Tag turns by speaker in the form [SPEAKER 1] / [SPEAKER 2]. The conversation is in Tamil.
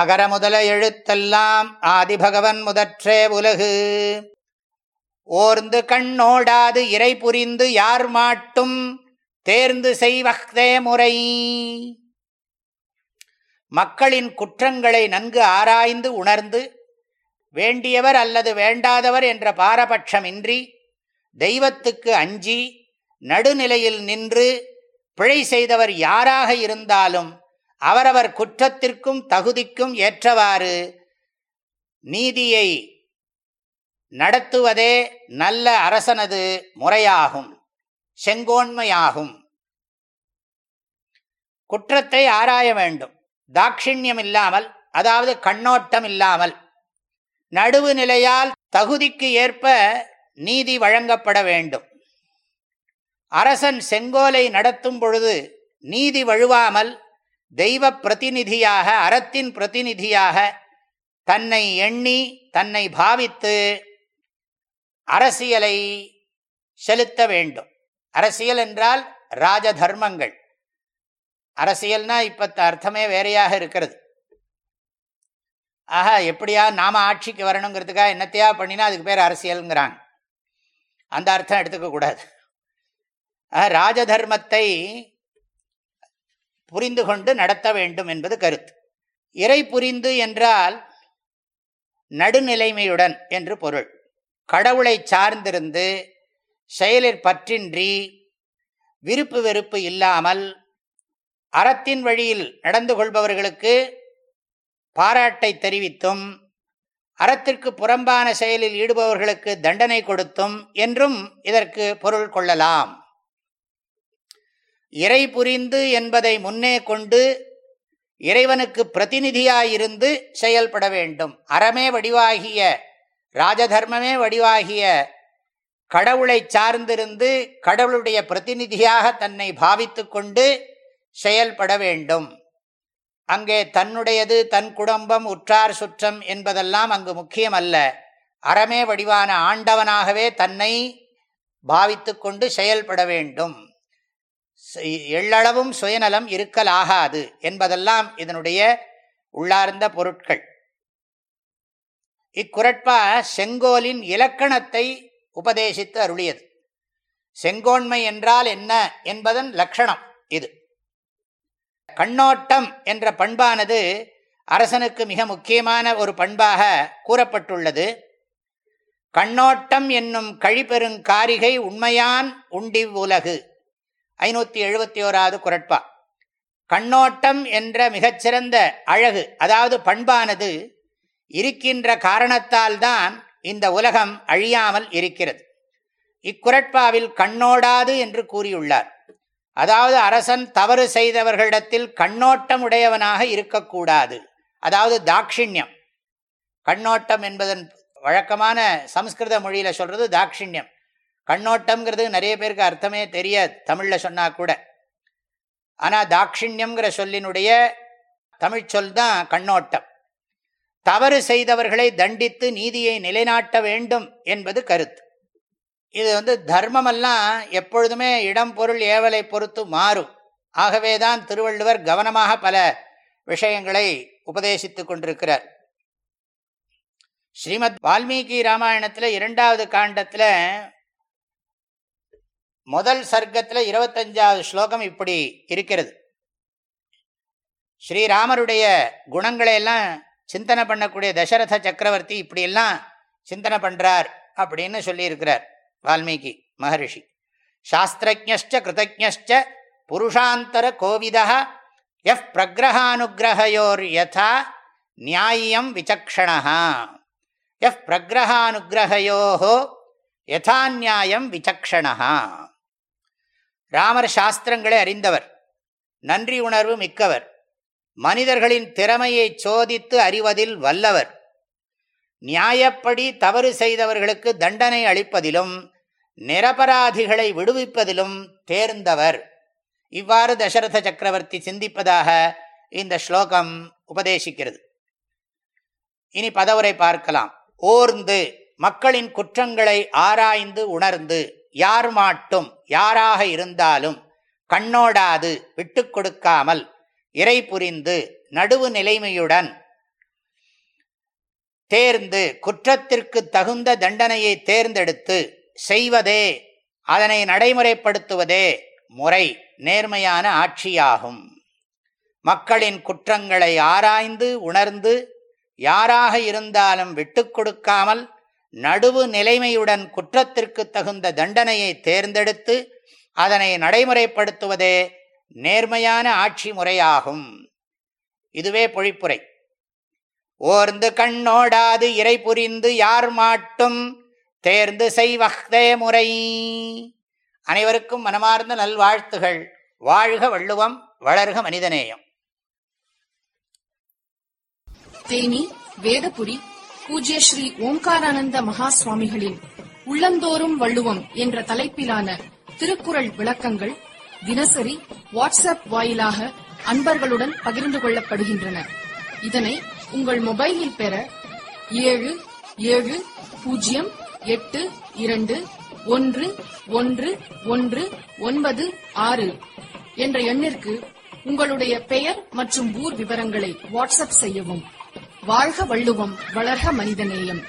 [SPEAKER 1] அகர முதல எழுத்தெல்லாம் ஆதிபகவன் முதற்றே உலகு ஓர்ந்து கண்ணோடாது இறை புரிந்து யார் மாட்டும் தேர்ந்து செய்வக்தே முறை மக்களின் குற்றங்களை நன்கு ஆராய்ந்து உணர்ந்து வேண்டியவர் அல்லது வேண்டாதவர் என்ற பாரபட்சமின்றி தெய்வத்துக்கு அஞ்சி நடுநிலையில் நின்று பிழை செய்தவர் யாராக இருந்தாலும் அவரவர் குற்றத்திற்கும் தகுதிக்கும் ஏற்றவாறு நீதியை நடத்துவதே நல்ல அரசனது முறையாகும் செங்கோன்மையாகும் குற்றத்தை ஆராய வேண்டும் தாட்சிணியம் இல்லாமல் அதாவது கண்ணோட்டம் இல்லாமல் நடுவு நிலையால் தகுதிக்கு ஏற்ப நீதி வழங்கப்பட வேண்டும் அரசன் செங்கோலை நடத்தும் பொழுது நீதி வழுவாமல் தெய்வ பிரதிநிதியாக அறத்தின் பிரதிநிதியாக தன்னை எண்ணி தன்னை பாவித்து அரசியலை செலுத்த வேண்டும் அரசியல் என்றால் ராஜ தர்மங்கள் அரசியல்னா இப்போ அர்த்தமே வேறையாக இருக்கிறது ஆஹா எப்படியா நாம ஆட்சிக்கு வரணுங்கிறதுக்காக என்னத்தையா பண்ணினா அதுக்கு பேர் அரசியல்ங்கிறாங்க அந்த அர்த்தம் எடுத்துக்கக்கூடாது ராஜதர்மத்தை புரிந்து கொண்டு நடத்த வேண்டும் என்பது கருத்து இறை புரிந்து என்றால் நடுநிலைமையுடன் என்று பொருள் கடவுளை சார்ந்திருந்து செயலில் பற்றின்றி விருப்பு வெறுப்பு இல்லாமல் அறத்தின் வழியில் நடந்து கொள்பவர்களுக்கு பாராட்டை தெரிவித்தும் அறத்திற்கு புறம்பான செயலில் ஈடுபவர்களுக்கு தண்டனை கொடுத்தும் என்றும் இதற்கு பொருள் கொள்ளலாம் இறை புரிந்து என்பதை முன்னே கொண்டு இறைவனுக்கு பிரதிநிதியாயிருந்து செயல்பட வேண்டும் அறமே வடிவாகிய ராஜதர்மமே வடிவாகிய கடவுளை சார்ந்திருந்து கடவுளுடைய பிரதிநிதியாக தன்னை பாவித்து கொண்டு செயல்பட வேண்டும் அங்கே தன்னுடையது தன் குடும்பம் உற்றார் சுற்றம் என்பதெல்லாம் அங்கு முக்கியமல்ல அறமே வடிவான ஆண்டவனாகவே தன்னை பாவித்து கொண்டு செயல்பட வேண்டும் எள்ளளவும் சுயநலம் இருக்கலாகாது என்பதெல்லாம் இதனுடைய உள்ளார்ந்த பொருட்கள் இக்குரட்பா செங்கோலின் இலக்கணத்தை உபதேசித்து அருளியது செங்கோன்மை என்றால் என்ன என்பதன் லட்சணம் இது கண்ணோட்டம் என்ற பண்பானது அரசனுக்கு மிக முக்கியமான ஒரு பண்பாக கூறப்பட்டுள்ளது கண்ணோட்டம் என்னும் காரிகை உண்மையான் உண்டிவ் உலகு ஐநூற்றி எழுபத்தி ஓராவது குரட்பா கண்ணோட்டம் என்ற மிகச்சிறந்த அழகு அதாவது பண்பானது இருக்கின்ற காரணத்தால் தான் இந்த உலகம் அழியாமல் இருக்கிறது இக்குரட்பாவில் கண்ணோடாது என்று கூறியுள்ளார் அதாவது அரசன் தவறு செய்தவர்களிடத்தில் கண்ணோட்டம் உடையவனாக இருக்கக்கூடாது அதாவது தாட்சிணியம் கண்ணோட்டம் என்பதன் வழக்கமான சம்ஸ்கிருத மொழியில் சொல்கிறது தாட்சிணியம் கண்ணோட்டம்ங்கிறது நிறைய பேருக்கு அர்த்தமே தெரியாது தமிழில் சொன்னால் கூட ஆனால் தாட்சிணியம்ங்கிற சொல்லினுடைய தமிழ் சொல் தான் கண்ணோட்டம் தவறு செய்தவர்களை தண்டித்து நீதியை நிலைநாட்ட வேண்டும் என்பது கருத்து இது வந்து தர்மமெல்லாம் எப்பொழுதுமே இடம் பொருள் ஏவலை பொறுத்து மாறும் ஆகவே தான் திருவள்ளுவர் கவனமாக பல விஷயங்களை உபதேசித்துக் கொண்டிருக்கிறார் ஸ்ரீமத் வால்மீகி ராமாயணத்தில் இரண்டாவது காண்டத்தில் முதல் சர்க்கத்தில் இருபத்தஞ்சாவது ஸ்லோகம் இப்படி இருக்கிறது ஸ்ரீராமருடைய குணங்களை எல்லாம் சிந்தனை பண்ணக்கூடிய தசரத சக்கரவர்த்தி இப்படியெல்லாம் சிந்தனை பண்ணுறார் அப்படின்னு சொல்லியிருக்கிறார் வால்மீகி மகரிஷி சாஸ்திரஜஷ்ட கிருத்தஜஷ்ட புருஷாந்தர கோவிதா எஃப் பிரகிரகானுகிரகையோர் யதா நியாயம் விசக்ஷணா எஃப் பிரகிரகானுகிரகையோ யதா நியாயம் விசக்ஷணா ராமர் சாஸ்திரங்களை அறிந்தவர் நன்றி உணர்வு மிக்கவர் மனிதர்களின் திறமையை சோதித்து அறிவதில் வல்லவர் நியாயப்படி தவறு செய்தவர்களுக்கு தண்டனை அளிப்பதிலும் நிரபராதிகளை விடுவிப்பதிலும் தேர்ந்தவர் இவ்வாறு தசரத சக்கரவர்த்தி சிந்திப்பதாக இந்த ஸ்லோகம் உபதேசிக்கிறது இனி பதவுரை பார்க்கலாம் ஓர்ந்து மக்களின் குற்றங்களை ஆராய்ந்து உணர்ந்து யார் மாட்டும் யாராக இருந்தாலும் கண்ணோடாது விட்டு கொடுக்காமல் இறை புரிந்து நடுவு நிலைமையுடன் தேர்ந்து குற்றத்திற்கு தகுந்த தண்டனையை தேர்ந்தெடுத்து செய்வதே அதனை நடைமுறைப்படுத்துவதே முறை நேர்மையான ஆட்சியாகும் மக்களின் குற்றங்களை ஆராய்ந்து உணர்ந்து யாராக இருந்தாலும் விட்டு கொடுக்காமல் நடுவு நிலைமையுடன் குற்றத்திற்கு தகுந்த தண்டனையை தேர்ந்தெடுத்து அதனை நடைமுறைப்படுத்துவதே நேர்மையான ஆட்சி முறையாகும் இதுவே பொழிப்புரை ஓர்ந்து கண்ணோடாது இறை புரிந்து யார் மாட்டும் தேர்ந்து செய்வஹ்தே முறை அனைவருக்கும் மனமார்ந்த நல்வாழ்த்துகள் வாழ்க வள்ளுவம் வளர்க மனிதநேயம்
[SPEAKER 2] தேனி வேதபுரி பூஜ்ய ஸ்ரீ ஓம்காரானந்த மகாஸ்வாமிகளின் உள்ளந்தோறும் வள்ளுவம் என்ற தலைப்பிலான திருக்குறள் விளக்கங்கள் தினசரி வாட்ஸ்அப் வாயிலாக அன்பர்களுடன் பகிர்ந்து கொள்ளப்படுகின்றன இதனை உங்கள் மொபைலில் பெற ஏழு ஏழு பூஜ்ஜியம் எட்டு இரண்டு ஒன்று ஒன்று ஒன்று ஒன்பது ஆறு என்ற எண்ணிற்கு உங்களுடைய பெயர் மற்றும் ஊர் விவரங்களை வாட்ஸ்அப் செய்யவும் வாழ்க வள்ளுவம் வளர்க மனிதநேயம்